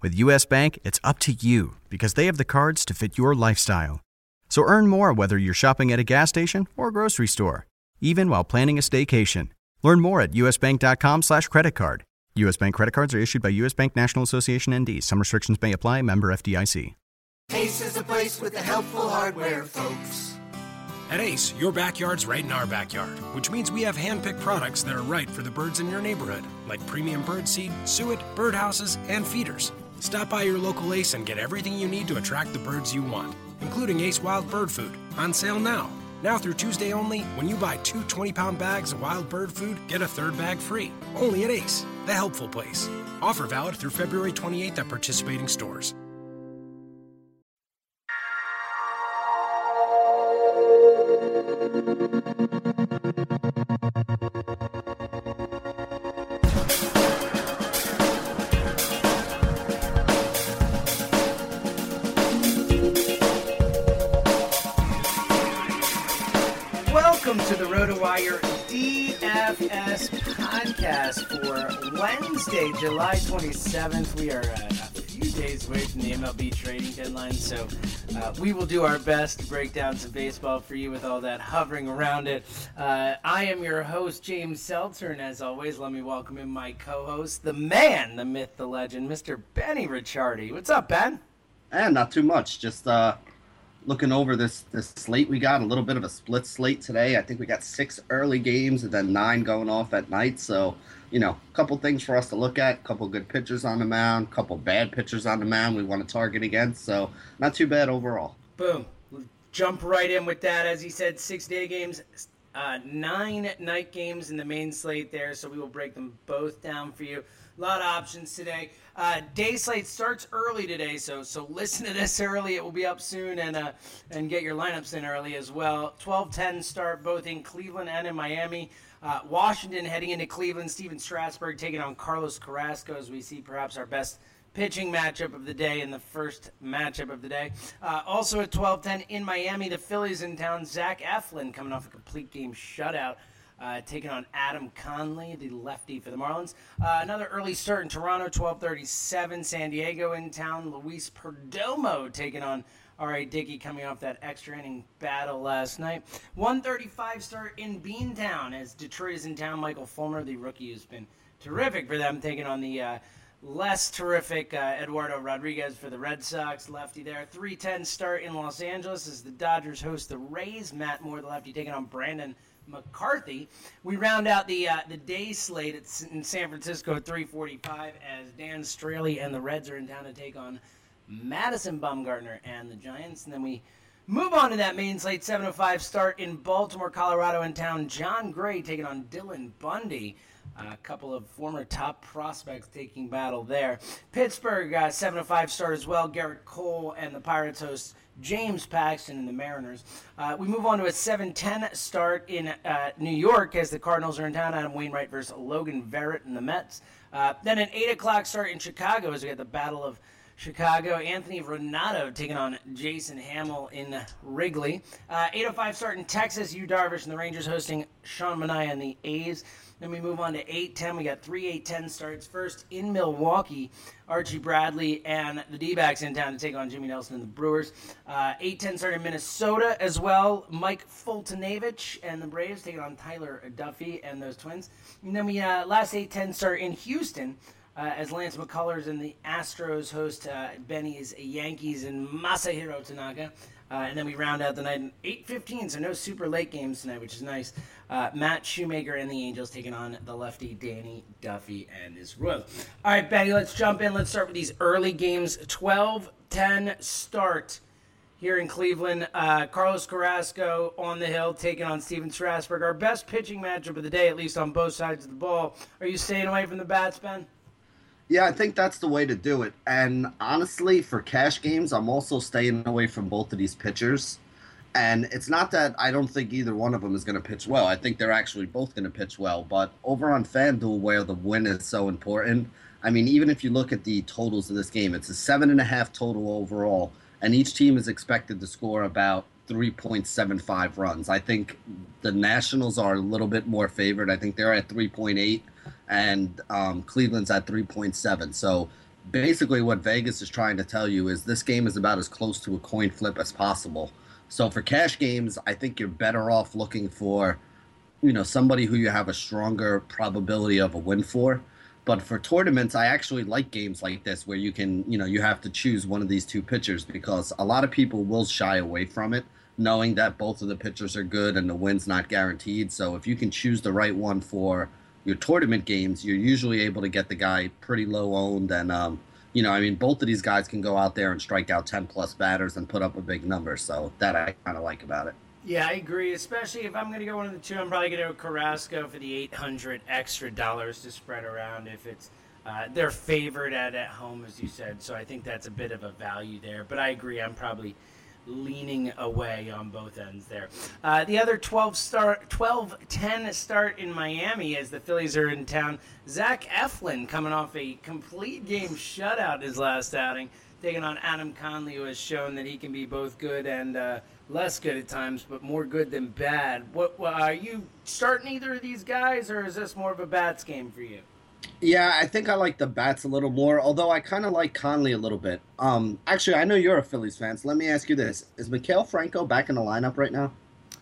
With US Bank, it's up to you because they have the cards to fit your lifestyle. So earn more whether you're shopping at a gas station or a grocery store, even while planning a staycation. Learn more at usbank.com slash credit card. U.S. Bank credit cards are issued by U.S. Bank National Association ND. Some restrictions may apply. Member FDIC. Ace is a place with the helpful hardware, folks. At Ace, your backyard's right in our backyard, which means we have hand-picked products that are right for the birds in your neighborhood, like premium bird seed, suet, birdhouses, and feeders. Stop by your local Ace and get everything you need to attract the birds you want, including Ace Wild Bird Food, on sale now. Now through Tuesday only, when you buy two 20 pound bags of wild bird food, get a third bag free. Only at Ace, the helpful place. Offer valid through February 28th at participating stores. RotoWire DFS podcast for Wednesday, July 27th. We are uh, a few days away from the MLB trading deadline, so uh, we will do our best to break down some baseball for you with all that hovering around it. Uh, I am your host, James Seltzer, and as always, let me welcome in my co host, the man, the myth, the legend, Mr. Benny Ricciardi. What's up, Ben? And not too much. Just uh, looking over this this slate we got a little bit of a split slate today. I think we got six early games and then nine going off at night. So you know, a couple things for us to look at. A couple good pitchers on the mound. A couple bad pitchers on the mound we want to target against. So not too bad overall. Boom. We'll jump right in with that. As he said, six day games, uh, nine night games in the main slate there. So we will break them both down for you. A lot of options today. Uh, day slate starts early today, so so listen to this early. It will be up soon, and uh, and get your lineups in early as well. 12-10 start both in Cleveland and in Miami. Uh, Washington heading into Cleveland. Stephen Strasburg taking on Carlos Carrasco as we see perhaps our best pitching matchup of the day and the first matchup of the day. Uh, also at 12-10 in Miami, the Phillies in town. Zach Eflin coming off a complete game shutout. Uh, taking on Adam Conley, the lefty for the Marlins. Uh, another early start in Toronto, 12:37. San Diego in town. Luis Perdomo taking on R.A. Dickey coming off that extra inning battle last night. 135 start in Beantown as Detroit is in town. Michael Fulmer, the rookie, who's been terrific for them, taking on the uh, less terrific uh, Eduardo Rodriguez for the Red Sox, lefty there. 310 start in Los Angeles as the Dodgers host the Rays. Matt Moore, the lefty, taking on Brandon McCarthy. We round out the uh, the day slate at, in San Francisco at 3:45 as Dan Straily and the Reds are in town to take on Madison Bumgarner and the Giants, and then we move on to that main slate 7:05 start in Baltimore, Colorado, in town. Jon Gray taking on Dylan Bundy. A couple of former top prospects taking battle there. Pittsburgh, uh, 7 5 start as well. Gerrit Cole and the Pirates host James Paxton and the Mariners. Uh, we move on to a 7-10 start in uh, New York as the Cardinals are in town. Adam Wainwright versus Logan Verrett and the Mets. Uh, then an 8 o'clock start in Chicago as we get the Battle of Chicago. Anthony Ranaudo taking on Jason Hammel in Wrigley. Uh, 8.05 start in Texas. Yu Darvish and the Rangers hosting Sean Manaea and the A's. Then we move on to 8-10. We got three 8-10 starts. First in Milwaukee, Archie Bradley and the D-backs in town to take on Jimmy Nelson and the Brewers. Uh, 8-10 start in Minnesota as well. Mike Foltynewicz and the Braves taking on Tyler Duffey and those Twins. And then we uh, last 8-10 start in Houston. Uh, as Lance McCullers and the Astros host uh, Benny's Yankees and Masahiro Tanaka. Uh, and then we round out the night at 8.15, so no super late games tonight, which is nice. Uh, Matt Shoemaker and the Angels taking on the lefty Danny Duffy and his Royals. All right, Benny, let's jump in. Let's start with these early games. 12-10 start here in Cleveland. Uh, Carlos Carrasco on the hill taking on Stephen Strasburg. Our best pitching matchup of the day, at least on both sides of the ball. Are you staying away from the bats, Ben? Yeah, I think that's the way to do it. And honestly, for cash games, I'm also staying away from both of these pitchers. And it's not that I don't think either one of them is going to pitch well. I think they're actually both going to pitch well. But over on FanDuel, where the win is so important, I mean, even if you look at the totals of this game, it's a seven and a half total overall, and each team is expected to score about 3.75 runs. I think the Nationals are a little bit more favored. I think they're at 3.8 and um, Cleveland's at 3.7. So basically, what Vegas is trying to tell you is this game is about as close to a coin flip as possible. So for cash games, I think you're better off looking for, you know, somebody who you have a stronger probability of a win for. But for tournaments, I actually like games like this where you can, you know, you have to choose one of these two pitchers because a lot of people will shy away from it, knowing that both of the pitchers are good and the win's not guaranteed. So if you can choose the right one for your tournament games, you're usually able to get the guy pretty low owned. And, um, you know, I mean, both of these guys can go out there and strike out 10 plus batters and put up a big number. So that I kind of like about it. Yeah, I agree. Especially if I'm going to go one of the two, I'm probably going to go Carrasco for the 800 extra dollars to spread around if it's. Uh, they're favored at at home, as you said, so I think that's a bit of a value there. But I agree, I'm probably leaning away on both ends there. Uh, the other 12 start, 12-10 start in Miami as the Phillies are in town. Zach Eflin coming off a complete game shutout his last outing, taking on Adam Conley, who has shown that he can be both good and uh, less good at times, but more good than bad. What are you starting either of these guys, or is this more of a bats game for you? Yeah, I think I like the bats a little more, although I kind of like Conley a little bit. Um, actually, I know you're a Phillies fan, so let me ask you this: Is Maikel Franco back in the lineup right now?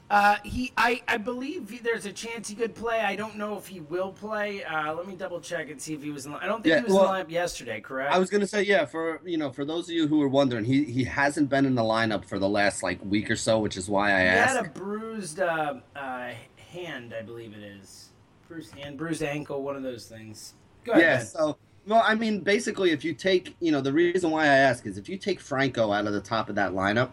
Uh, he, I, I believe there's a chance he could play. I don't know if he will play. Uh, let me double check and see if he was. In, I don't think yeah, he was well, in the lineup yesterday. Correct. I was gonna say yeah. For you know, for those of you who are wondering, he he hasn't been in the lineup for the last like week or so, which is why I he asked. He had a bruised uh, uh, hand, I believe it is. Bruised hand, bruised ankle, one of those things. Go ahead. Yeah. So. Well, I mean, basically, if you take, you know, the reason why I ask is if you take Franco out of the top of that lineup,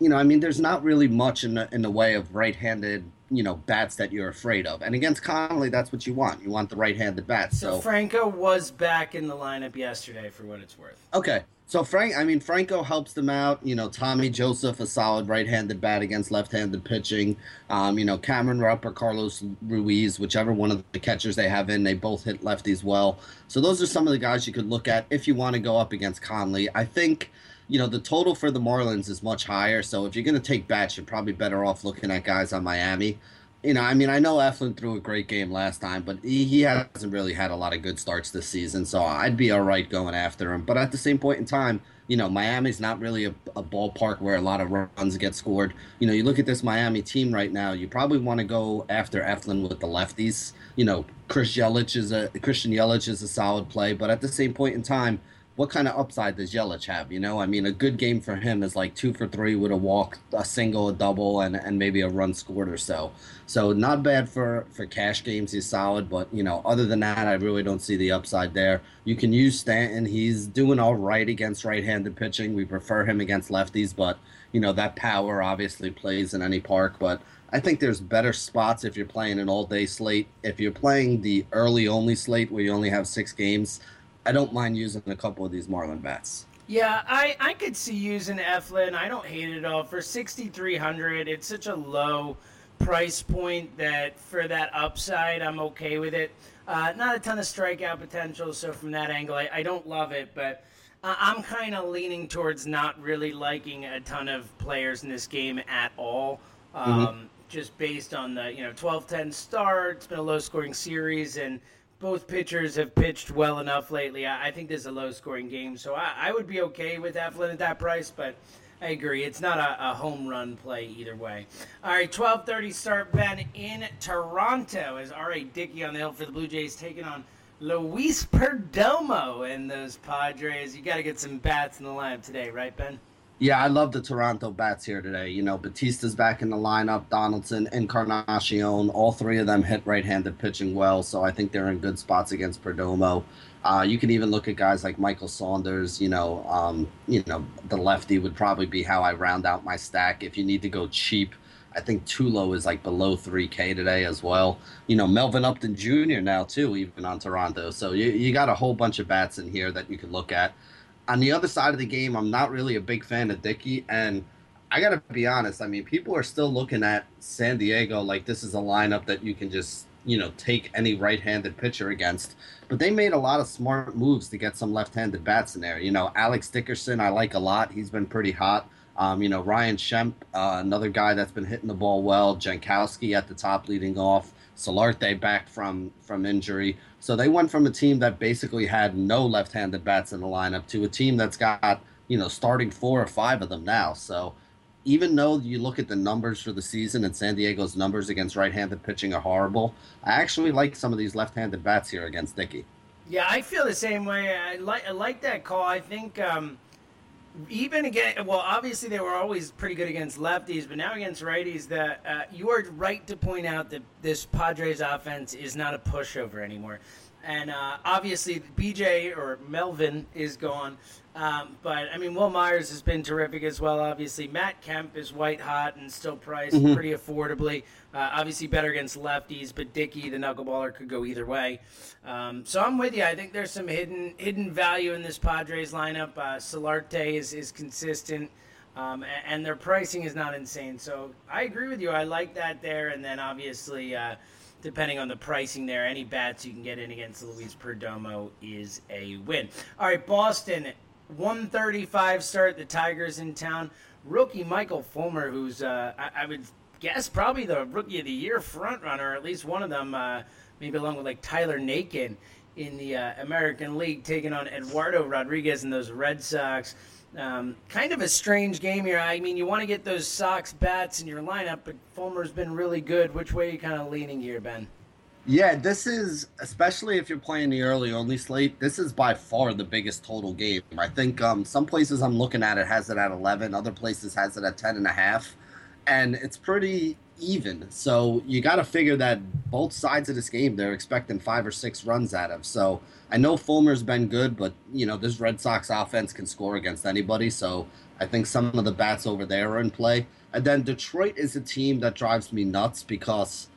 you know, I mean, there's not really much in the, in the way of right-handed, you know, bats that you're afraid of. And against Conley, that's what you want. You want the right-handed bats. So, so Franco was back in the lineup yesterday, for what it's worth. Okay, so Frank, I mean, Franco helps them out. You know, Tommy Joseph, a solid right-handed bat against left-handed pitching. Um, you know, Cameron Rupp or Carlos Ruiz, whichever one of the catchers they have in, they both hit lefties well. So those are some of the guys you could look at if you want to go up against Conley. I think you know, the total for the Marlins is much higher. So if you're going to take bets, you're probably better off looking at guys on Miami. You know, I mean, I know Eflin threw a great game last time, but he, he hasn't really had a lot of good starts this season. So I'd be all right going after him. But at the same point in time, you know, Miami's not really a, a, ballpark where a lot of runs get scored. You know, you look at this Miami team right now, you probably want to go after Eflin with the lefties. You know, Chris Yelich is a Christian Yelich is a solid play, but at the same point in time, what kind of upside does Yelich have? You know, I mean, a good game for him is like two for three with a walk, a single, a double, and, and maybe a run scored or so. So not bad for for cash games. He's solid, but you know, other than that, I really don't see the upside there. You can use Stanton. He's doing all right against right-handed pitching. We prefer him against lefties, but you know that power obviously plays in any park. But I think there's better spots if you're playing an all-day slate. If you're playing the early only slate where you only have six games. I don't mind using a couple of these Marlin bats. Yeah, I, I could see using Eflin. I don't hate it at all. For 6300 it's such a low price point that for that upside, I'm okay with it. Uh, not a ton of strikeout potential, so from that angle, I, I don't love it, but I'm kind of leaning towards not really liking a ton of players in this game at all. Mm-hmm. Um, mm-hmm. Just based on the you know 12-10 start, it's been a low-scoring series, and both pitchers have pitched well enough lately. I, I think this is a low-scoring game, so I, I, would be okay with Eflin at that price, but. I agree. It's not a, a, home run play either way. All right, 12:30 start. Ben in Toronto as R.A. Dickey on the hill for the Blue Jays taking on Luis Perdomo and those Padres. You got to get some bats in the lineup today, right, Ben? Yeah, I love the Toronto bats here today. You know, Bautista's back in the lineup, Donaldson, Encarnacion. All three of them hit right-handed pitching well, so I think they're in good spots against Perdomo. Uh, you can even look at guys like Michael Saunders. You know, um, you know, the lefty would probably be how I round out my stack. If you need to go cheap, I think Tulo is like below 3K today as well. You know, Melvin Upton Jr. now too, even on Toronto. So you, you got a whole bunch of bats in here that you can look at. On the other side of the game, I'm not really a big fan of Dickey. And I got to be honest, I mean, people are still looking at San Diego like this is a lineup that you can just, you know, take any right handed pitcher against. But they made a lot of smart moves to get some left handed bats in there. You know, Alex Dickerson, I like a lot. He's been pretty hot. Um, you know, Ryan Schimpf, uh, another guy that's been hitting the ball well. Jankowski at the top leading off. Solarte back from from injury. So they went from a team that basically had no left-handed bats in the lineup to a team that's got you know starting four or five of them now. So even though you look at the numbers for the season and San Diego's numbers against right-handed pitching are horrible, I actually like some of these left-handed bats here against Dickey. Yeah, I feel the same way. I like I like that call. I think. Um even again, well, obviously they were always pretty good against lefties, but now against righties, that uh, you are right to point out that this Padres offense is not a pushover anymore. And uh, obviously, BJ or Melvin is gone. Um, but I mean, Wil Myers has been terrific as well. Obviously, Matt Kemp is white hot and still priced mm-hmm. pretty affordably. Uh, obviously, better against lefties, but Dickey, the knuckleballer, could go either way. Um, so I'm with you. I think there's some hidden hidden value in this Padres lineup. Uh, Solarte is is consistent. Um, and, and, their pricing is not insane. So I agree with you. I like that there. And then obviously, uh, depending on the pricing there, any bats you can get in against Luis Perdomo is a win. All right, Boston 135 start. The Tigers in town. Rookie Michael Fulmer, who's uh, I, I, would guess probably the rookie of the year front runner, at least one of them, uh, maybe along with like Tyler Naquin in the uh, American League, taking on Eduardo Rodriguez and those Red Sox. Um, kind of a strange game here. I mean, you want to get those Sox bats in your lineup, but Fulmer's been really good. Which way are you kind of leaning here, Ben? Yeah, this is especially if you're playing the early only slate. This is by far the biggest total game. I think um, some places I'm looking at it has it at 11, other places has it at 10 and a half, and it's pretty even. So you got to figure that both sides of this game they're expecting five or six runs out of. So I know Fulmer's been good, but you know this Red Sox offense can score against anybody. So I think some of the bats over there are in play. And then Detroit is a team that drives me nuts because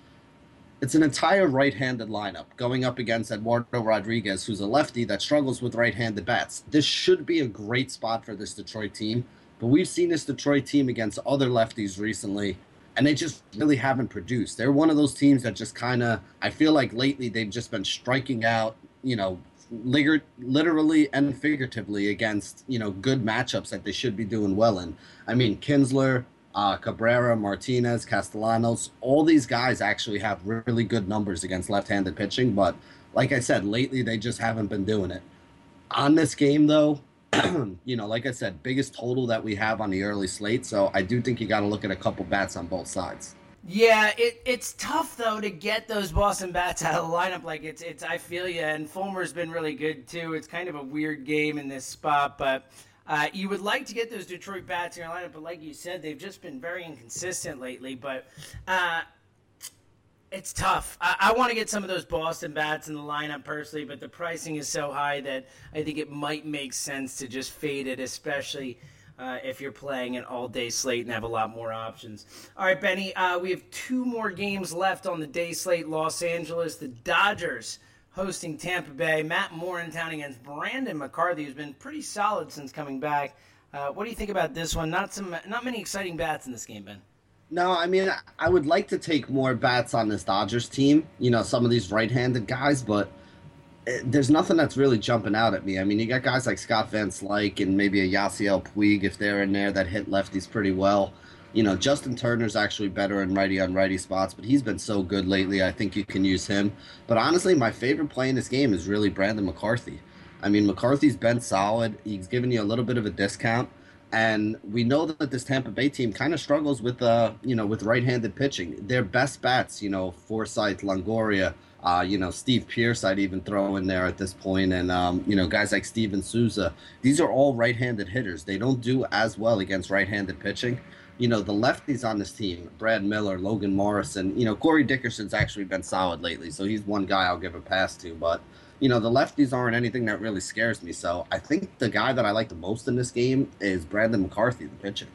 it's an entire right-handed lineup going up against Eduardo Rodriguez, who's a lefty that struggles with right-handed bats. This should be a great spot for this Detroit team, but we've seen this Detroit team against other lefties recently, and they just really haven't produced. They're one of those teams that just kind of, I feel like lately they've just been striking out, you know, literally and figuratively against, you know, good matchups that they should be doing well in. I mean, Kinsler, uh, Cabrera, Martinez, Castellanos, all these guys actually have really good numbers against left-handed pitching. But like I said, lately they just haven't been doing it. On this game, though, you know, like I said, biggest total that we have on the early slate. So I do think you got to look at a couple bats on both sides. Yeah, it, it's tough though to get those Boston bats out of the lineup. Like it's it's I feel you, and Fulmer's been really good too. It's kind of a weird game in this spot, but uh, you would like to get those Detroit bats in your lineup, but like you said, they've just been very inconsistent lately. But uh, it's tough. I, I want to get some of those Boston bats in the lineup personally, but the pricing is so high that I think it might make sense to just fade it, especially. Uh, if you're playing an all day slate and have a lot more options. All right, Benny, uh, we have two more games left on the day slate. Los Angeles, the Dodgers hosting Tampa Bay. Matt Moore in town against Brandon McCarthy, who's been pretty solid since coming back. Uh, what do you think about this one? Not some, not many exciting bats in this game, Ben. No, I mean I would like to take more bats on this Dodgers team. You know, some of these right-handed guys, but eh, there's nothing that's really jumping out at me. I mean, you got guys like Scott Van Slyke and maybe a Yasiel Puig if they're in there that hit lefties pretty well. You know, Justin Turner's actually better in righty on righty spots, but he's been so good lately. I think you can use him. But honestly, my favorite play in this game is really Brandon McCarthy. I mean, McCarthy's been solid. He's given you a little bit of a discount, and we know that this Tampa Bay team kind of struggles with, uh, you know, with right-handed pitching. Their best bats, you know, Forsythe, Longoria, uh, you know, Steve Pearce, I'd even throw in there at this point, and um, you know, guys like Steven Souza. These are all right-handed hitters. They don't do as well against right-handed pitching. You know, the lefties on this team, Brad Miller, Logan Morrison. You know, Corey Dickerson's actually been solid lately, so he's one guy I'll give a pass to. But you know, the lefties aren't anything that really scares me. So I think the guy that I like the most in this game is Brandon McCarthy, the pitcher.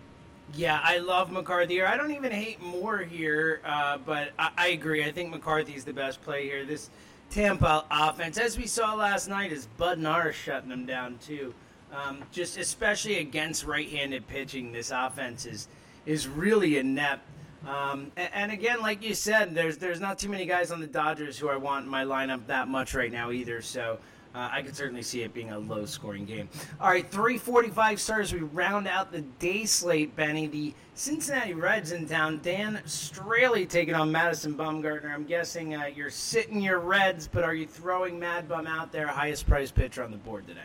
Yeah, I love McCarthy. I don't even hate Moore here, uh, but I, I, agree. I think McCarthy's the best play here. This Tampa offense, as we saw last night, is Bud Norris shutting them down too. Um, just especially against right-handed pitching, this offense is is really inept. Um, and, and, again, like you said, there's there's not too many guys on the Dodgers who I want in my lineup that much right now either. So uh, I could certainly see it being a low-scoring game. All right, 3:45 stars. We round out the day slate. Benny, the Cincinnati Reds in town. Dan Straily taking on Madison Bumgarner. I'm guessing uh, you're sitting your Reds, but are you throwing Mad Bum out there, highest price pitcher on the board today?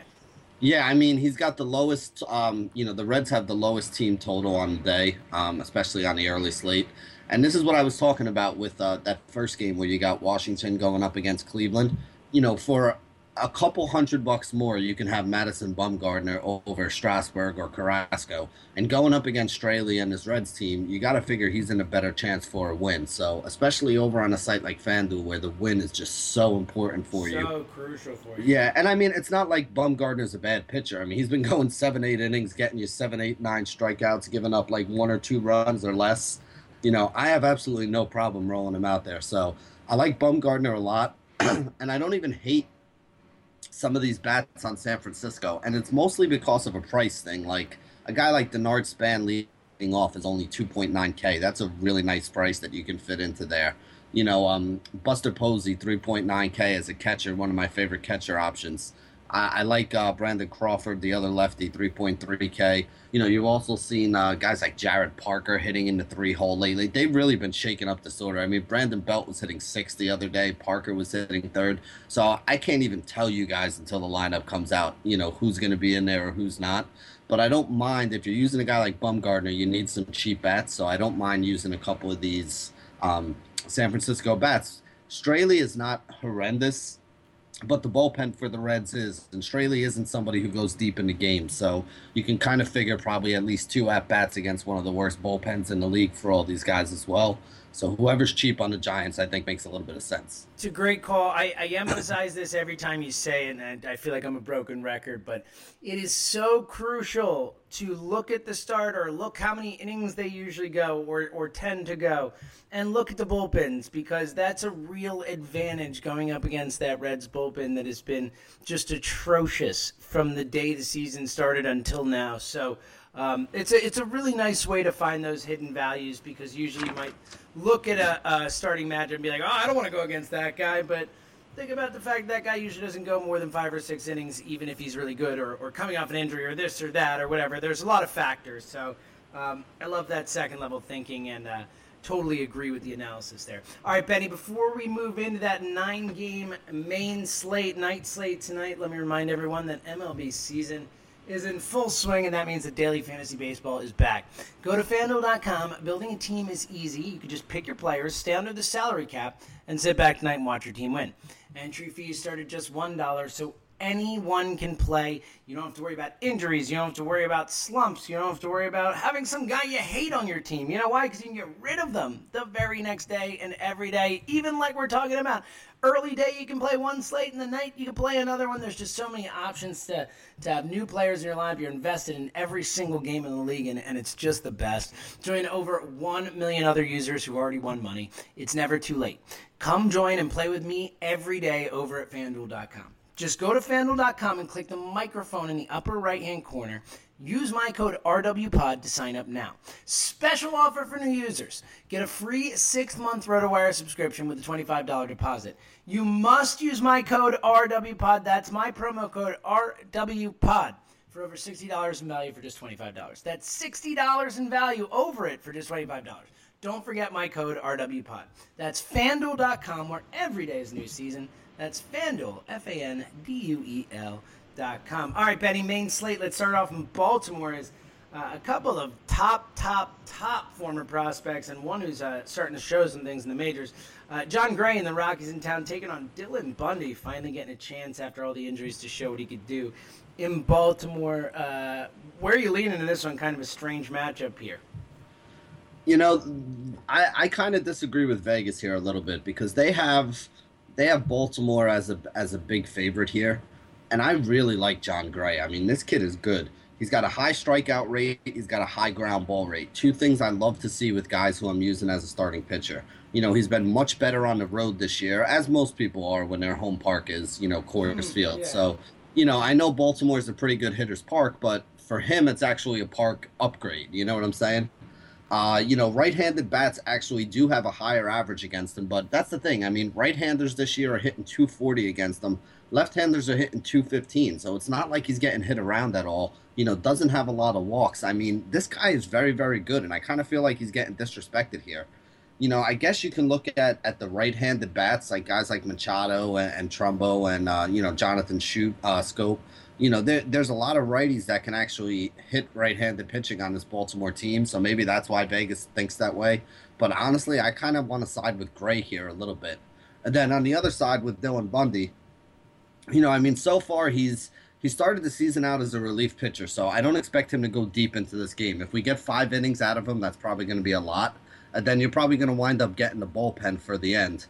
Yeah, I mean, he's got the lowest, um, you know, the Reds have the lowest team total on the day, um, especially on the early slate. And this is what I was talking about with uh, that first game where you got Washington going up against Cleveland. You know, for a couple hundred bucks more, you can have Madison Bumgardner over Strasburg or Carrasco. And going up against Straily and his Reds team, you got to figure he's in a better chance for a win. So, especially over on a site like FanDuel where the win is just so important for so you. So crucial for you. Yeah, and I mean, it's not like Bumgarner's a bad pitcher. I mean, he's been going seven, eight innings, getting you seven, eight, nine strikeouts, giving up like one or two runs or less. You know, I have absolutely no problem rolling him out there. So, I like Bumgardner a lot. and I don't even hate some of these bats on San Francisco, and it's mostly because of a price thing. Like a guy like Denard Span leading off is only 2.9k. That's a really nice price that you can fit into there. You know, um, Buster Posey 3.9k as a catcher, one of my favorite catcher options. I, I like uh, Brandon Crawford, the other lefty, 3.3K. You know, you've also seen uh, guys like Jarrett Parker hitting in the three hole lately. They've really been shaking up this order. I mean, Brandon Belt was hitting six the other day. Parker was hitting third. So I can't even tell you guys until the lineup comes out, you know, who's going to be in there or who's not. But I don't mind if you're using a guy like Bumgarner, you need some cheap bats. So I don't mind using a couple of these um, San Francisco bats. Straily is not horrendous but the bullpen for the Reds is, and Straily isn't somebody who goes deep into games, so you can kind of figure probably at least two at bats against one of the worst bullpens in the league for all these guys as well. So whoever's cheap on the Giants, I think, makes a little bit of sense. It's a great call. I, I emphasize this every time you say it, and I feel like I'm a broken record, but it is so crucial to look at the starter, look how many innings they usually go or, or tend to go, and look at the bullpens because that's a real advantage going up against that Reds bullpen that has been just atrocious from the day the season started until now. So um, it's a it's a really nice way to find those hidden values because usually you might look at a, a starting matchup and be like, oh, I don't want to go against that guy, but think about the fact that guy usually doesn't go more than five or six innings, even if he's really good or, or coming off an injury or this or that or whatever. There's a lot of factors. So um, I love that second level thinking and uh, totally agree with the analysis there. All right, Benny, before we move into that nine game main slate, night slate tonight, let me remind everyone that MLB season is in full swing, and that means that daily fantasy baseball is back. Go to fanduel.com. Building a team is easy. You can just pick your players, stay under the salary cap, and sit back tonight and watch your team win. Entry fees start at just $1, so anyone can play. You don't have to worry about injuries. You don't have to worry about slumps. You don't have to worry about having some guy you hate on your team. You know why? Because you can get rid of them the very next day and every day, even like we're talking about. Early day, you can play one slate, and the night, you can play another one. There's just so many options to, to have new players in your lineup. You're invested in every single game in the league, and, and it's just the best. Join over 1 million other users who already won money. It's never too late. Come join and play with me every day over at fanduel.com. Just go to fanduel.com and click the microphone in the upper right hand corner. Use my code RWPOD to sign up now. Special offer for new users. Get a free six month RotoWire subscription with a $25 deposit. You must use my code RWPOD. That's my promo code RWPOD for over $60 in value for just $25. That's $60 in value over it for just $25. Don't forget my code RWPOD. That's fanduel.com where every day is new season. That's FanDuel, F A N D U E L dot Com. All right, Benny, main slate. Let's start off in Baltimore. Is uh, a couple of top, top, top former prospects, and one who's uh, starting to show some things in the majors. Uh, Jon Gray and the Rockies in town taking on Dylan Bundy, finally getting a chance after all the injuries to show what he could do in Baltimore. Uh, where are you leaning in this one? Kind of a strange matchup here. You know, I, I kind of disagree with Vegas here a little bit because they have they have Baltimore as a as a big favorite here and I really like Jon Gray. I mean, this kid is good. He's got a high strikeout rate. He's got a high ground ball rate. Two things I love to see with guys who I'm using as a starting pitcher. You know, he's been much better on the road this year, as most people are when their home park is, you know, Coors mm, Field. Yeah. So, you know, I know Baltimore is a pretty good hitter's park, but for him, it's actually a park upgrade. You know what I'm saying? Uh, you know, right-handed bats actually do have a higher average against them, but that's the thing. I mean, right-handers this year are hitting 240 against them. Left-handers are hitting 215, so it's not like he's getting hit around at all. You know, doesn't have a lot of walks. I mean, this guy is very, very good, and I kind of feel like he's getting disrespected here. You know, I guess you can look at at the right-handed bats, like guys like Machado and, and Trumbo and uh, you know Jonathan Shoot uh, Schoop. You know, there, there's a lot of righties that can actually hit right-handed pitching on this Baltimore team, so maybe that's why Vegas thinks that way. But honestly, I kind of want to side with Gray here a little bit. And then on the other side with Dylan Bundy, you know, I mean, so far he's he started the season out as a relief pitcher, so I don't expect him to go deep into this game. If we get five innings out of him, that's probably going to be a lot. And then you're probably going to wind up getting the bullpen for the end.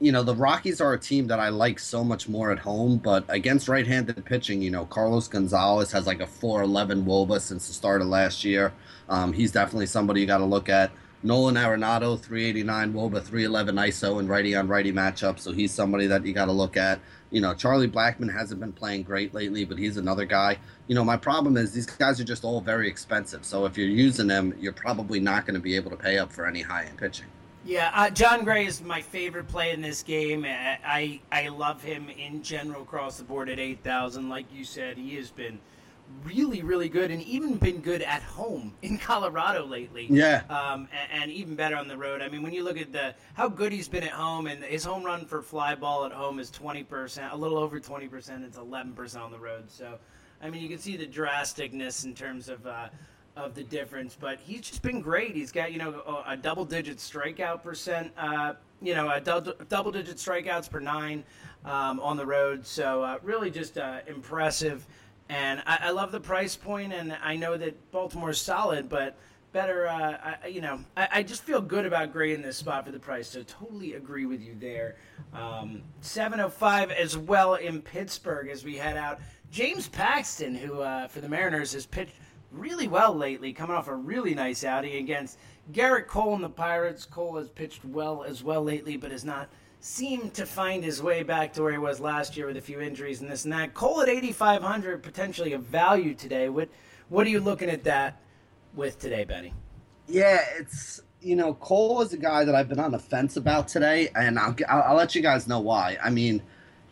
You know, the Rockies are a team that I like so much more at home, but against right handed pitching, you know, Carlos Gonzalez has like a 411 Woba since the start of last year. Um, he's definitely somebody you got to look at. Nolan Arenado, 389 Woba, 311 ISO and righty on righty matchup, so he's somebody that you got to look at. You know, Charlie Blackmon hasn't been playing great lately, but he's another guy. You know, my problem is these guys are just all very expensive. So if you're using them, you're probably not going to be able to pay up for any high end pitching. Yeah, uh, Jon Gray is my favorite play in this game. I I love him in general across the board at eight thousand. Like you said, he has been really, really good, and even been good at home in Colorado lately. Yeah. Um, and, and, even better on the road. I mean, when you look at the how good he's been at home, and his home run for fly ball at home is twenty percent, a little over twenty percent. It's eleven percent on the road. So, I mean, you can see the drasticness in terms of. Uh, of the difference, but he's just been great. He's got you know a double-digit strikeout percent, uh, you know, a double double digit strikeouts per nine um, on the road. So uh, really just uh, impressive. And I, I, love the price point, and I know that Baltimore's solid, but better, uh, I, you know, I, I, just feel good about grading this spot for the price. So totally agree with you there. Um, 705 as well in Pittsburgh as we head out. James Paxton, who uh, for the Mariners has pitched really well lately, coming off a really nice outing against Gerrit Cole and the Pirates. Cole has pitched well as well lately, but has not – seemed to find his way back to where he was last year with a few injuries and this and that. Cole at 8,500, potentially a value today. What what are you looking at that with today, Benny? Yeah, it's you know Cole is a guy that I've been on the fence about today, and I'll I'll, I'll let you guys know why. I mean,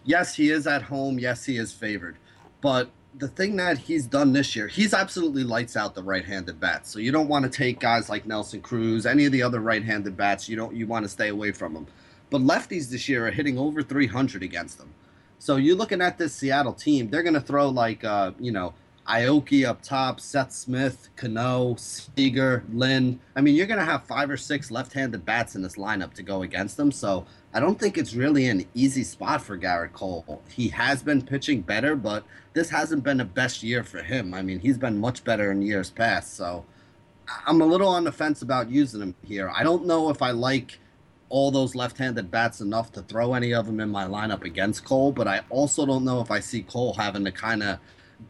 yes, he is at home. Yes, he is favored, but the thing that he's done this year, he's absolutely lights out the right-handed bats. So you don't want to take guys like Nelson Cruz, any of the other right-handed bats. You don't you want to stay away from them. But lefties this year are hitting over 300 against them. So you're looking at this Seattle team, they're going to throw like, uh, you know, Aoki up top, Seth Smith, Cano, Seager, Lind. I mean, you're going to have five or six left handed bats in this lineup to go against them. So I don't think it's really an easy spot for Gerrit Cole. He has been pitching better, but this hasn't been the best year for him. I mean, he's been much better in years past. So I'm a little on the fence about using him here. I don't know if I like all those left-handed bats enough to throw any of them in my lineup against Cole, but I also don't know if I see Cole having the kind of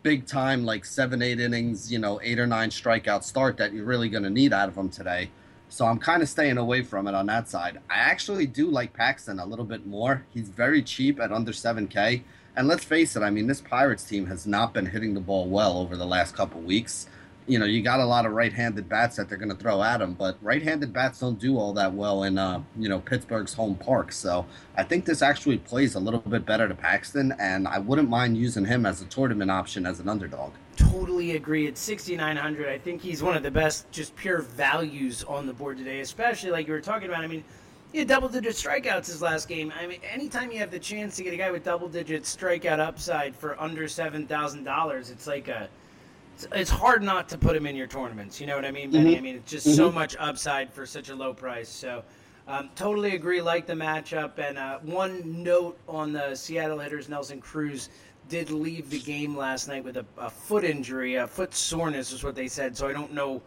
big time like seven, eight innings, you know, eight or nine strikeout start that you're really going to need out of him today. So I'm kind of staying away from it on that side. I actually do like Paxton a little bit more. He's very cheap at under 7K. And let's face it, I mean, this Pirates team has not been hitting the ball well over the last couple weeks you know, you got a lot of right-handed bats that they're going to throw at him, but right-handed bats don't do all that well in, uh, you know, Pittsburgh's home park. So I think this actually plays a little bit better to Paxton, and I wouldn't mind using him as a tournament option as an underdog. Totally agree. At 6,900, I think he's one of the best, just pure values on the board today, especially like you were talking about. I mean, he had double-digit strikeouts his last game. I mean, anytime you have the chance to get a guy with double-digit strikeout upside for under seven thousand dollars, it's like a it's hard not to put him in your tournaments. You know what I mean, Benny? Mm-hmm. I mean, it's just mm-hmm. so much upside for such a low price. So, um, totally agree. Like the matchup. And uh, one note on the Seattle hitters: Nelson Cruz did leave the game last night with a, a foot injury, a foot soreness, is what they said. So I don't know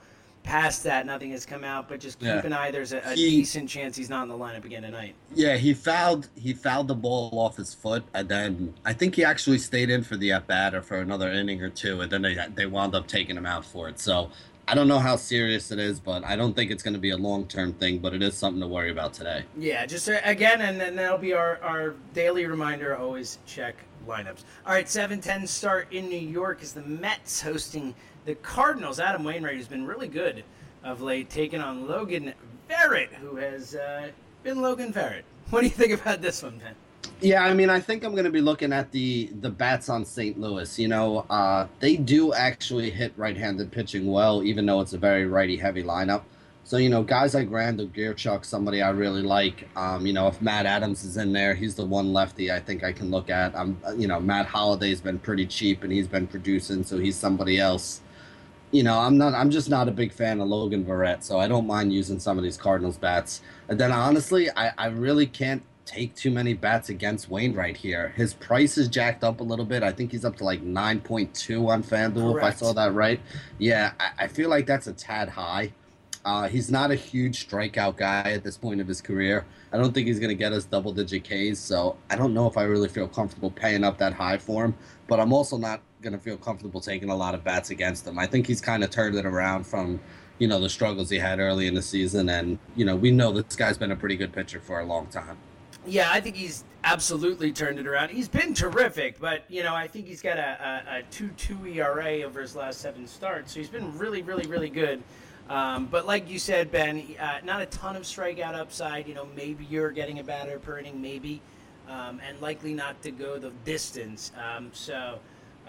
past that, nothing has come out. But just keep yeah. an eye. There's a, a he, decent chance he's not in the lineup again tonight. Yeah, he fouled he fouled the ball off his foot, and then I think he actually stayed in for the at bat or for another inning or two, and then they they wound up taking him out for it. So I don't know how serious it is, but I don't think it's going to be a long term thing. But it is something to worry about today. Yeah, just uh, again, and then that'll be our our daily reminder. Always check lineups. All right, seven ten start in New York is the Mets hosting the Cardinals, Adam Wainwright, has been really good of late, taking on Logan Verrett, who has uh, been Logan Verrett. What do you think about this one, Ben? Yeah, I mean, I think I'm going to be looking at the the bats on St. Louis. You know, uh, they do actually hit right-handed pitching well, even though it's a very righty-heavy lineup. So you know, guys like Randal Grichuk, somebody I really like. Um, you know, if Matt Adams is in there, he's the one lefty I think I can look at. Um, you know, Matt Holliday's been pretty cheap and he's been producing, so he's somebody else you know, I'm not. I'm just not a big fan of Logan Verrett, so I don't mind using some of these Cardinals bats. And then honestly, I, I really can't take too many bats against Wainwright here. His price is jacked up a little bit. I think he's up to like 9.2 on FanDuel, Correct. if I saw that right. Yeah, I, I feel like that's a tad high. Uh, he's not a huge strikeout guy at this point of his career. I don't think he's going to get us double digit Ks, so I don't know if I really feel comfortable paying up that high for him. But I'm also not going to feel comfortable taking a lot of bats against him. I think he's kind of turned it around from, you know, the struggles he had early in the season. And, you know, we know this guy's been a pretty good pitcher for a long time. Yeah, I think he's absolutely turned it around. He's been terrific, but, you know, I think he's got a, a, a 2 2 ERA over his last seven starts. So he's been really, really, really good. Um, but like you said, Ben, uh, not a ton of strikeout upside. You know, maybe you're getting a batter per inning, maybe, um, and likely not to go the distance. Um, so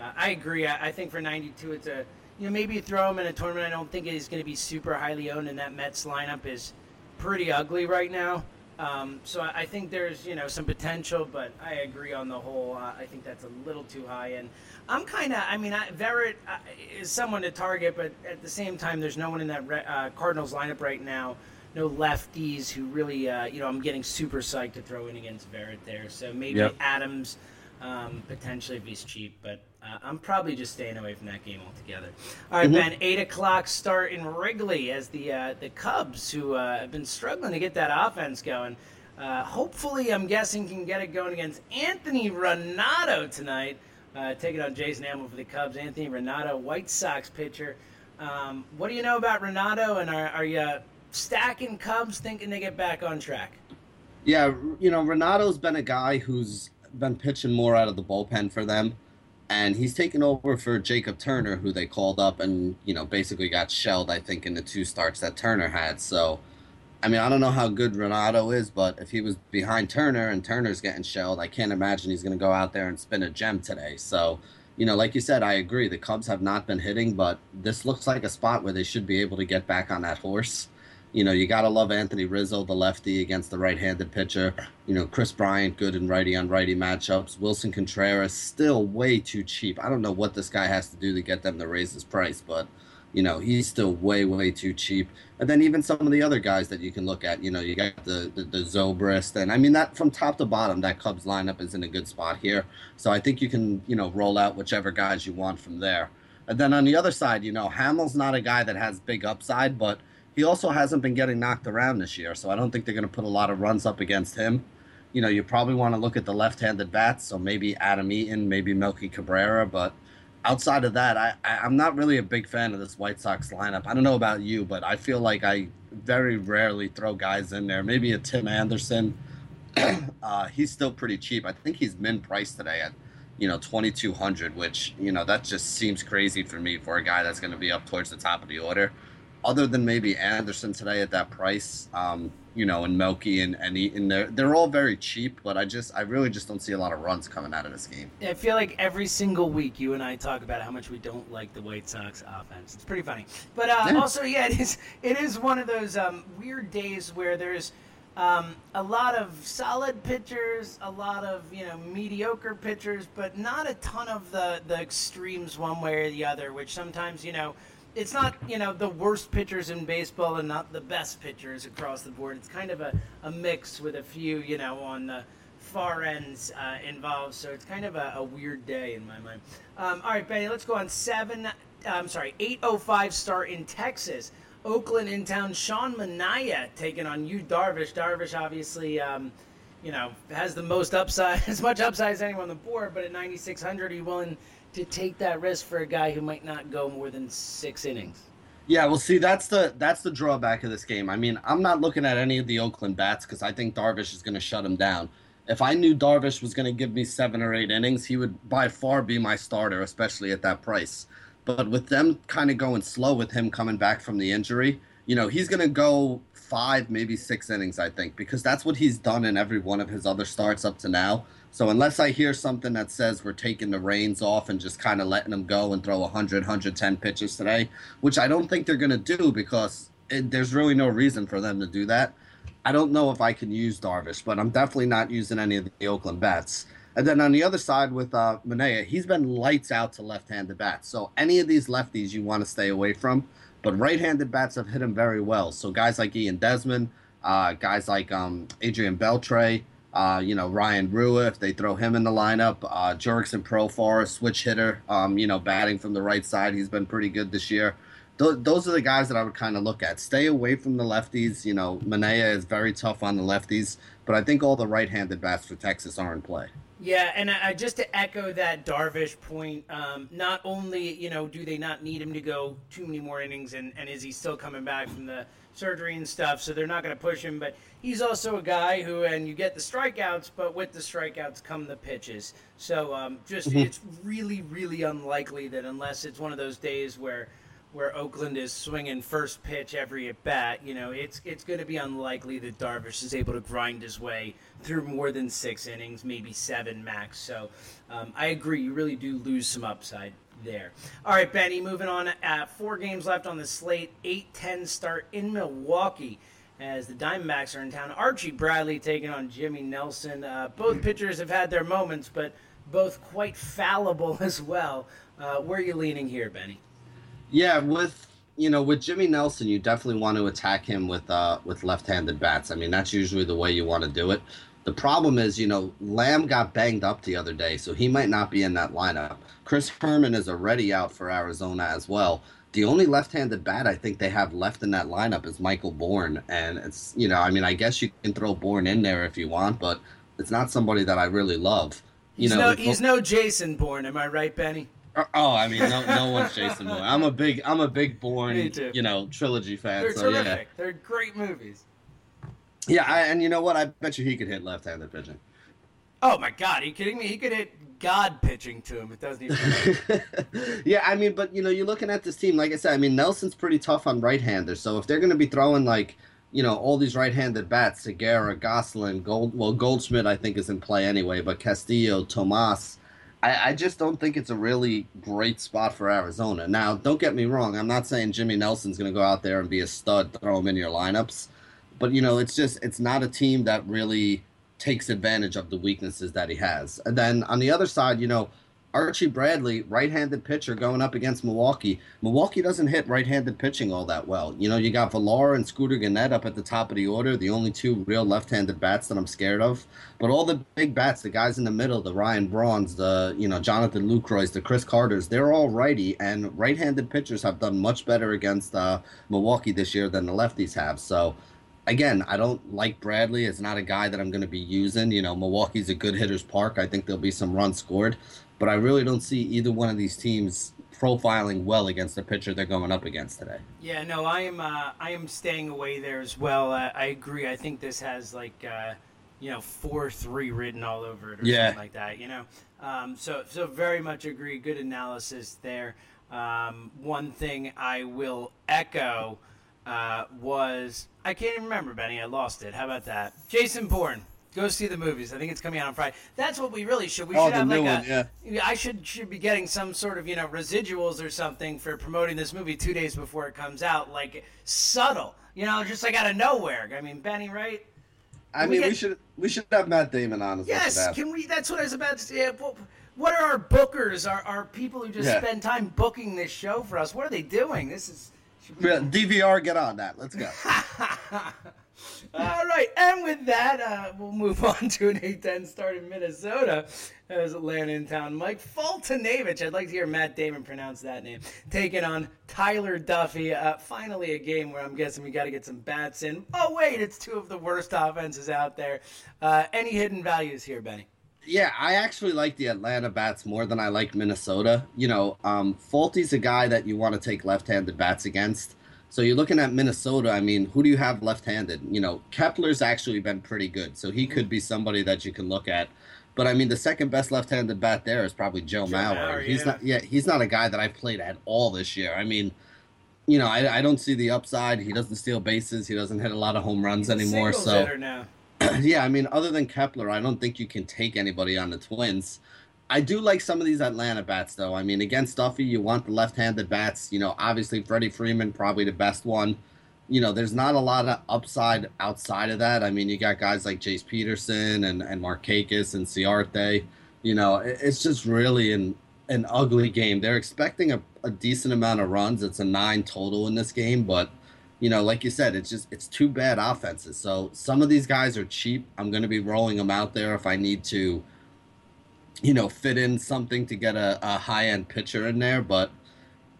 uh, I agree. I, I, think for 92, it's a you know maybe you throw him in a tournament. I don't think he's going to be super highly owned, and that Mets lineup is pretty ugly right now. Um, so I, I, think there's you know some potential, but I agree on the whole. Uh, I think that's a little too high, and I'm kind of. I mean, I, Verrett uh, is someone to target, but at the same time, there's no one in that uh, Cardinals lineup right now. No lefties who really, uh, you know, I'm getting super psyched to throw in against Verrett there. So maybe yep. Adams um, potentially if he's cheap, but uh, I'm probably just staying away from that game altogether. All right, mm-hmm. Ben. Eight o'clock start in Wrigley as the uh, the Cubs, who uh, have been struggling to get that offense going. Uh, hopefully, I'm guessing can get it going against Anthony Ranaudo tonight. Uh, taking on Jason Hammel for the Cubs. Anthony Ranaudo, White Sox pitcher. Um, what do you know about Ranaudo? and are, are you stacking Cubs, thinking they get back on track? Yeah, you know, Ranaudo's been a guy who's been pitching more out of the bullpen for them and he's taken over for Jacob Turner, who they called up and you know basically got shelled. I think in the two starts that Turner had. So, I mean, I don't know how good Ranaudo is, but if he was behind Turner and Turner's getting shelled, I can't imagine he's going to go out there and spin a gem today. So, you know, like you said, I agree. The Cubs have not been hitting, but this looks like a spot where they should be able to get back on that horse you know, you got to love Anthony Rizzo, the lefty, against the right handed pitcher. You know, Kris Bryant, good in righty on righty matchups. Willson Contreras, still way too cheap. I don't know what this guy has to do to get them to raise his price, but, you know, he's still way, way too cheap. And then even some of the other guys that you can look at, you know, you got the, the, the Zobrist. And I mean, that from top to bottom, that Cubs lineup is in a good spot here. So I think you can, you know, roll out whichever guys you want from there. And then on the other side, you know, Hammel's not a guy that has big upside, but he also hasn't been getting knocked around this year, so I don't think they're going to put a lot of runs up against him. You know, you probably want to look at the left-handed bats, so maybe Adam Eaton, maybe Melky Cabrera, but outside of that, I, I am not really a big fan of this White Sox lineup. I don't know about you, but I feel like I very rarely throw guys in there. Maybe a Tim Anderson. uh, he's still pretty cheap. I think he's min price today at you know 2200 which you know that just seems crazy for me for a guy that's going to be up towards the top of the order other than maybe anderson today at that price um, you know and melky and and, and they're, they're all very cheap but i just i really just don't see a lot of runs coming out of this game i feel like every single week you and i talk about how much we don't like the white sox offense it's pretty funny but uh, yeah. also yeah it is it is one of those um, weird days where there's um, a lot of solid pitchers, a lot of you know mediocre pitchers, but not a ton of the the extremes one way or the other. Which sometimes you know, it's not Yu know the worst pitchers in baseball and not the best pitchers across the board. It's kind of a, a mix with a few you know on the far ends uh, involved. So it's kind of a, a weird day in my mind. Um, all right, Benny, let's go on seven. I'm sorry, 8:05 start in Texas. Oakland in town. Sean Manaea taking on you Darvish. Darvish obviously, um, you know, has the most upside, as much upside as anyone on the board. But at 9,600, are you willing to take that risk for a guy who might not go more than six innings? Yeah, well, see, that's the that's the drawback of this game. I mean, I'm not looking at any of the Oakland bats because I think Darvish is going to shut him down. If I knew Darvish was going to give me seven or eight innings, he would by far be my starter, especially at that price. But with them kind of going slow with him coming back from the injury, you know, he's going to go five, maybe six innings, I think, because that's what he's done in every one of his other starts up to now. So unless I hear something that says we're taking the reins off and just kind of letting them go and throw 100, 110 pitches today, which I don't think they're going to do because it, there's really no reason for them to do that. I don't know if I can use Darvish, but I'm definitely not using any of the Oakland bats. And then on the other side with uh, Manaea, he's been lights out to left-handed bats. So any of these lefties you want to stay away from. But right-handed bats have hit him very well. So guys like Ian Desmond, uh, guys like um, Adrian Beltre, uh, you know Ryan Rua, if they throw him in the lineup, uh, Jurickson Profar, switch hitter, um, you know batting from the right side, he's been pretty good this year. Th- those are the guys that I would kind of look at. Stay away from the lefties. You know Manaea is very tough on the lefties, but I think all the right-handed bats for Texas are in play. Yeah, and I, just to echo that Darvish point, um, not only you know do they not need him to go too many more innings, and, and is he still coming back from the surgery and stuff, so they're not going to push him, but he's also a guy who, and you get the strikeouts, but with the strikeouts come the pitches. So um, just mm-hmm. it's really, really unlikely that unless it's one of those days where where Oakland is swinging first pitch every at bat, you know, it's it's going to be unlikely that Darvish is able to grind his way through more than six innings, maybe seven max. So um, I agree, you really do lose some upside there. All right, Benny, moving on. Uh, four games left on the slate. 8-10 start in Milwaukee as the Diamondbacks are in town. Archie Bradley taking on Jimmy Nelson. Uh, both pitchers have had their moments, but both quite fallible as well. Uh, where are you leaning here, Benny? Yeah, with you know with Jimmy Nelson, you definitely want to attack him with uh, with left-handed bats. I mean, that's usually the way you want to do it. The problem is, you know, Lamb got banged up the other day, so he might not be in that lineup. Chris Herrmann is already out for Arizona as well. The only left-handed bat I think they have left in that lineup is Michael Bourn, and it's you know, I mean, I guess you can throw Bourn in there if you want, but it's not somebody that I really love. You he's know, no, he's no Jason Bourne, am I right, Benny? Uh, oh, I mean, no, no one's Jason Bourne. I'm a big, I'm a big Bourne, you know, trilogy fan. They're so, terrific. Yeah. They're great movies. Yeah, I, and you know what? I bet you he could hit left-handed pitching. Oh my God! Are you kidding me? He could hit God pitching to him. It doesn't even. yeah, I mean, but you know, you're looking at this team. Like I said, I mean, Nelson's pretty tough on right-handers. So if they're going to be throwing like, you know, all these right-handed bats, Segura, Gosselin, Gold, well, Goldschmidt, I think is in play anyway. But Castillo, Tomas, I, I just don't think it's a really great spot for Arizona. Now, don't get me wrong. I'm not saying Jimmy Nelson's going to go out there and be a stud, throw him in your lineups. But you know, it's just it's not a team that really takes advantage of the weaknesses that he has. And then on the other side, you know, Archie Bradley, right-handed pitcher going up against Milwaukee. Milwaukee doesn't hit right-handed pitching all that well. You know, you got Villar and Scooter Gennett up at the top of the order, the only two real left-handed bats that I'm scared of. But all the big bats, the guys in the middle, the Ryan Brauns, the you know Jonathan Lucroy's, the Chris Carters, they're all righty, and right-handed pitchers have done much better against uh, Milwaukee this year than the lefties have. So again, I don't like Bradley. It's not a guy that I'm going to be using. You know, Milwaukee's a good hitter's park. I think there'll be some runs scored, but I really don't see either one of these teams profiling well against the pitcher they're going up against today. Yeah, no, I am. Uh, I am staying away there as well. Uh, I agree. I think this has like, uh, you know, four three written all over it or Yeah. something like that. You know, um, so so very much agree. Good analysis there. Um, one thing I will echo uh, was I can't even remember Benny. I lost it. How about that? Jason Bourne. Go see the movies. I think it's coming out on Friday. That's what we really should. We Oh, should the have new like one, a. yeah. I should should be getting some sort of you know residuals or something for promoting this movie two days before it comes out, like subtle, you know, just like out of nowhere. I mean, Benny, right? I mean, we get- should we should have Matt Damon on as Yes. Can we? That's what I was about to say. Uh, what, what are our bookers? Our our people who just Yeah. spend time booking this show for us? What are they doing? This is. we- DVR, get on that. Let's go. All right, and with that, uh, we'll move on to an 8-10 start in Minnesota as Atlanta in town. Mike Foltynewicz, I'd like to hear Matt Damon pronounce that name, taking on Tyler Duffey. Uh, finally, a game where I'm guessing we got to get some bats in. Oh wait, it's two of the worst offenses out there. Uh, any hidden values here, Benny? Yeah, I actually like the Atlanta bats more than I like Minnesota. You know, um, Folty's a guy that you want to take left-handed bats against. So you're looking at Minnesota. I mean, who do you have left-handed? You know, Kepler's actually been pretty good, so he could be somebody that you can look at. But I mean, the second best left-handed bat there is probably Joe, Joe Mauer. Mauer, he's yeah. not. Yeah, he's not a guy that I've played at all this year. I mean, you know, I, I don't see the upside. He doesn't steal bases. He doesn't hit a lot of home runs anymore. So yeah, I mean, other than Kepler, I don't think you can take anybody on the Twins. I do like some of these Atlanta bats, though. I mean, against Duffey, you want the left-handed bats. You know, obviously Freddie Freeman, probably the best one. You know, there's not a lot of upside outside of that. I mean, you got guys like Jace Peterson and and Markakis and Inciarte. You know, it- it's just really an an ugly game. They're expecting a, a decent amount of runs. It's a nine total in this game, but you know, like you said, it's just it's two bad offenses. So some of these guys are cheap. I'm going to be rolling them out there if I need to, you know, fit in something to get a, a high end pitcher in there. But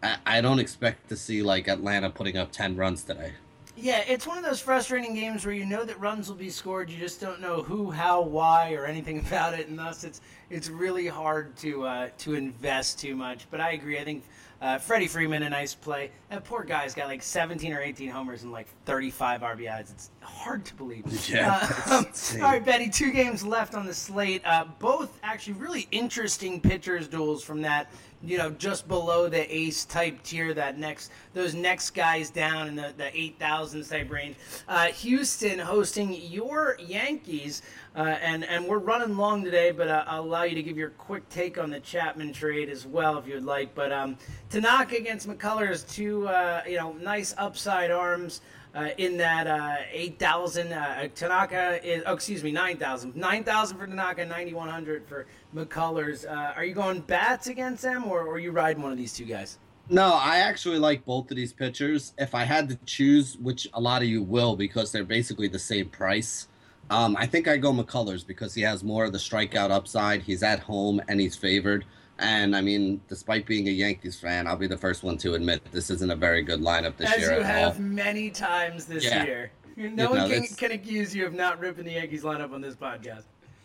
I, I don't expect to see like Atlanta putting up ten runs today. Yeah, it's one of those frustrating games where you know that runs will be scored, you just don't know who, how, why, or anything about it, and thus it's it's really hard to uh, to invest too much. But I agree. I think uh, Freddie Freeman a nice play. That poor guy's got like 17 or 18 homers and like 35 RBIs. It's hard to believe. Yeah, Uh, all right, Betty. Two games left on the slate. Uh, both actually really interesting pitchers duels from that. You know, just below the ace type tier, that next those next guys down in the, the eight thousands type range. Uh, Houston hosting your Yankees, uh, and and we're running long today, but uh, I'll allow you to give your quick take on the Chapman trade as well if you'd like. But um, Tanaka against McCullers, two uh, you know nice upside arms uh, in that uh, 8,000. Uh, Tanaka is, oh, excuse me, 9,000. 9,000 for Tanaka, 9,100 for McCullers. Uh, are you going bats against them, or, or are you riding one of these two guys? No, I actually like both of these pitchers. If I had to choose, which a lot of you will because they're basically the same price, um, I think I go McCullers because he has more of the strikeout upside. He's at home and he's favored. And I mean, despite being a Yankees fan, I'll be the first one to admit this isn't a very good lineup this As year you at have all. many times this Yeah. year. No You one know, can, it's- can accuse you of not ripping the Yankees lineup on this podcast.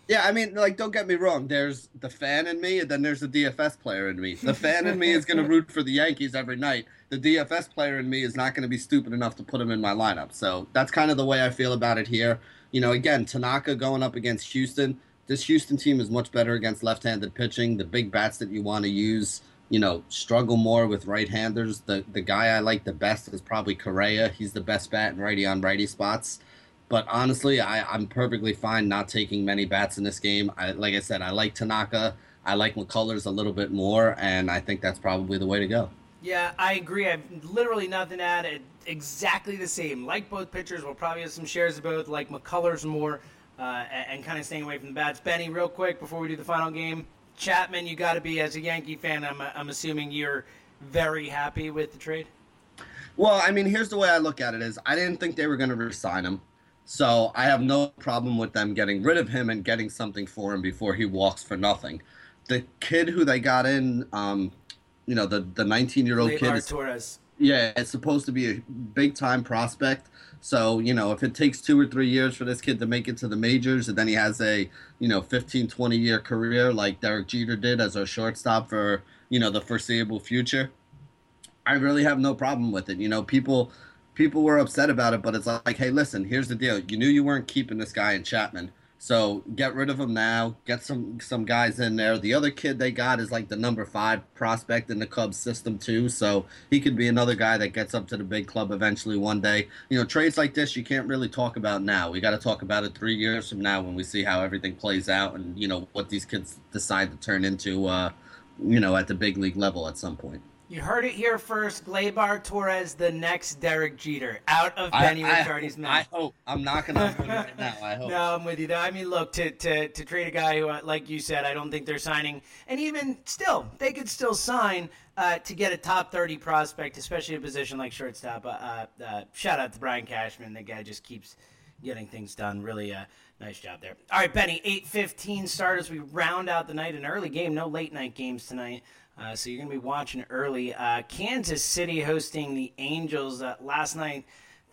Yeah, I mean, like, don't get me wrong. There's the fan in me, and then there's the DFS player in me. The fan in me is going to root for the Yankees every night. The DFS player in me is not going to be stupid enough to put him in my lineup. So that's kind of the way I feel about it here. You know, again, Tanaka going up against Houston. This Houston team is much better against left-handed pitching. The big bats that you want to use, you know, struggle more with right-handers. The the guy I like the best is probably Correa. He's the best bat in righty on righty spots. But honestly, I, I'm perfectly fine not taking many bats in this game. I, like I said, I like Tanaka. I like McCullers a little bit more, and I think that's probably the way to go. Yeah, I agree. I've literally nothing to add. Exactly the same. Like both pitchers, we'll probably have some shares of both. Like McCullers more, uh, and, and kind of staying away from the bats. Benny, real quick before we do the final game, Chapman, you got to be as a Yankee fan. I'm, I'm assuming you're very happy with the trade. Well, I mean, here's the way I look at it: is I didn't think they were going to resign him, so I have no problem with them getting rid of him and getting something for him before he walks for nothing. The kid who they got in, um, you know, the the 19 year old kid is Torres. Yeah, it's supposed to be a big time prospect. So, you know, if it takes two or three years for this kid to make it to the majors and then he has a, you know, 15, 20 year career like Derek Jeter did as our shortstop for, you know, the foreseeable future, I really have no problem with it. You know, people people were upset about it, but it's like, hey, listen, here's the deal. You knew you weren't keeping this guy in Chapman. So get rid of him now. Get some some guys in there. The other kid they got is like the number five prospect in the Cubs system too. So he could be another guy that gets up to the big club eventually one day. You know, trades like this you can't really talk about now. We got to talk about it three years from now when we see how everything plays out and you know what these kids decide to turn into. Uh, you know, at the big league level at some point. You heard it here first. Gleyber Torres, the next Derek Jeter, out of Benny I, Ricciardi's mouth. I hope. I'm not going to right now. I hope. no, I'm with you. Though. I mean, look, to, to, to trade a guy who, uh, like you said, I don't think they're signing. And even still, they could still sign uh, to get a top 30 prospect, especially a position like shortstop. Uh, uh, uh, shout out to Brian Cashman. The guy just keeps getting things done. Really uh, nice job there. All right, Benny, 8.15 start as we round out the night. An early game, no late night games tonight. Uh, so you're going to be watching early. Uh, Kansas City hosting the Angels uh, last night.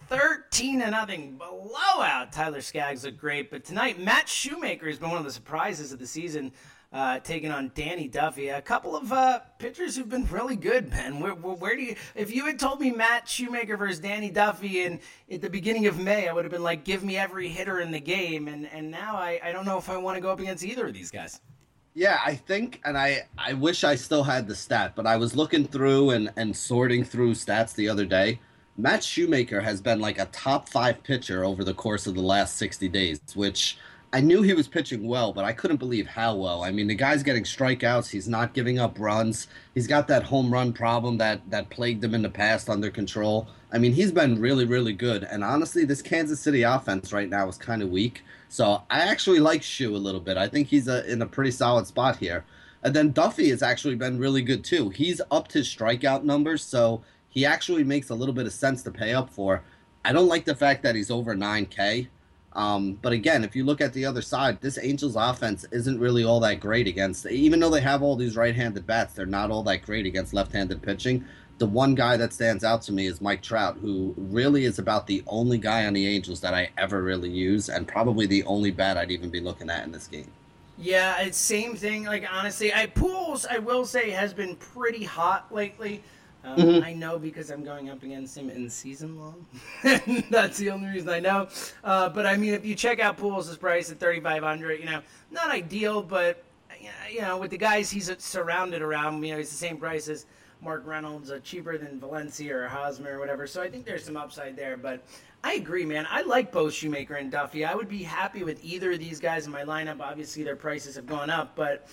13 to nothing blowout. Tyler Skaggs looked great, but tonight Matt Shoemaker has been one of the surprises of the season, uh, taking on Danny Duffy. A couple of uh, pitchers who've been really good, Ben. Where, where, where, do you? If you had told me Matt Shoemaker versus Danny Duffy in at the beginning of May, I would have been like, give me every hitter in the game. And and now I, I don't know if I want to go up against either of these guys. Yeah, I think, and I, I wish I still had the stat, but I was looking through and, and sorting through stats the other day. Matt Shoemaker has been like a top five pitcher over the course of the last 60 days, which I knew he was pitching well, but I couldn't believe how well. I mean, the guy's getting strikeouts. He's not giving up runs. He's got that home run problem that, that plagued him in the past under control. I mean, he's been really, really good. And honestly, this Kansas City offense right now is kind of weak. So I actually like Shu a little bit. I think he's a, in a pretty solid spot here. And then Duffy has actually been really good too. He's upped his strikeout numbers, so he actually makes a little bit of sense to pay up for. I don't like the fact that he's over 9K. Um, but again, if you look at the other side, this Angels offense isn't really all that great against, even though they have all these right handed bats, they're not all that great against left handed pitching the one guy that stands out to me is Mike Trout, who really is about the only guy on the Angels that I ever really use, and probably the only bat I'd even be looking at in this game. Yeah, it's same thing. Like honestly, I Pujols I will say has been pretty hot lately. Um, mm-hmm. I know because I'm going up against him in season long. That's the only reason I know. Uh, but I mean, if you check out Pujols' price at 3,500, you know, not ideal, but you know, with the guys he's surrounded around, you know, he's the same price as Mark Reynolds, uh, cheaper than Valencia or Hosmer or whatever. So I think there's some upside there. But I agree, man. I like both Shoemaker and Duffy. I would be happy with either of these guys in my lineup. Obviously, their prices have gone up, but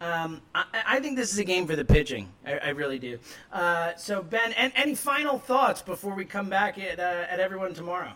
um, I, I, think this is a game for the pitching. I, I really do. Uh, so, Ben, and, any final thoughts before we come back at, uh, at everyone tomorrow?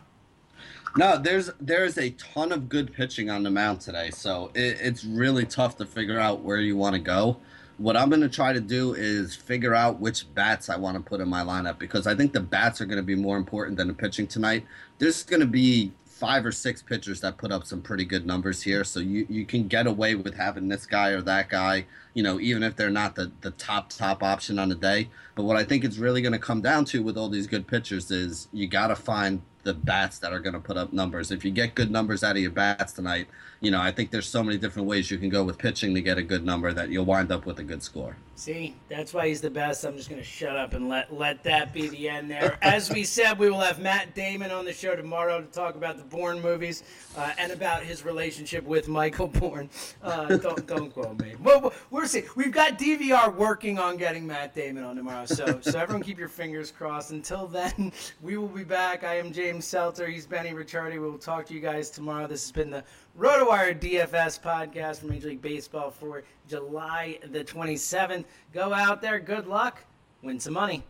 No, there's there's a ton of good pitching on the mound today, so it, it's really tough to figure out where you want to go what I'm going to try to do is figure out which bats I want to put in my lineup because I think the bats are going to be more important than the pitching tonight. There's going to be five or six pitchers that put up some pretty good numbers here, so you, you can get away with having this guy or that guy, you know, even if they're not the, the top, top option on the day. But what I think it's really going to come down to with all these good pitchers is you got to find the bats that are going to put up numbers. If you get good numbers out of your bats tonight, you know, I think there's so many different ways you can go with pitching to get a good number that you'll wind up with a good score. See, that's why he's the best. I'm just going to shut up and let let that be the end there. As we said, we will have Matt Damon on the show tomorrow to talk about the Bourne movies uh, and about his relationship with Michael Bourn. Uh, don't don't quote me. Well, we're see. We've got DVR working on getting Matt Damon on tomorrow, so so everyone keep your fingers crossed. Until then, we will be back. I am James Seltzer. He's Benny Ricciardi. We will talk to you guys tomorrow. This has been the RotoWire DFS podcast from Major League Baseball for July the 27th. Go out there, good luck, win some money.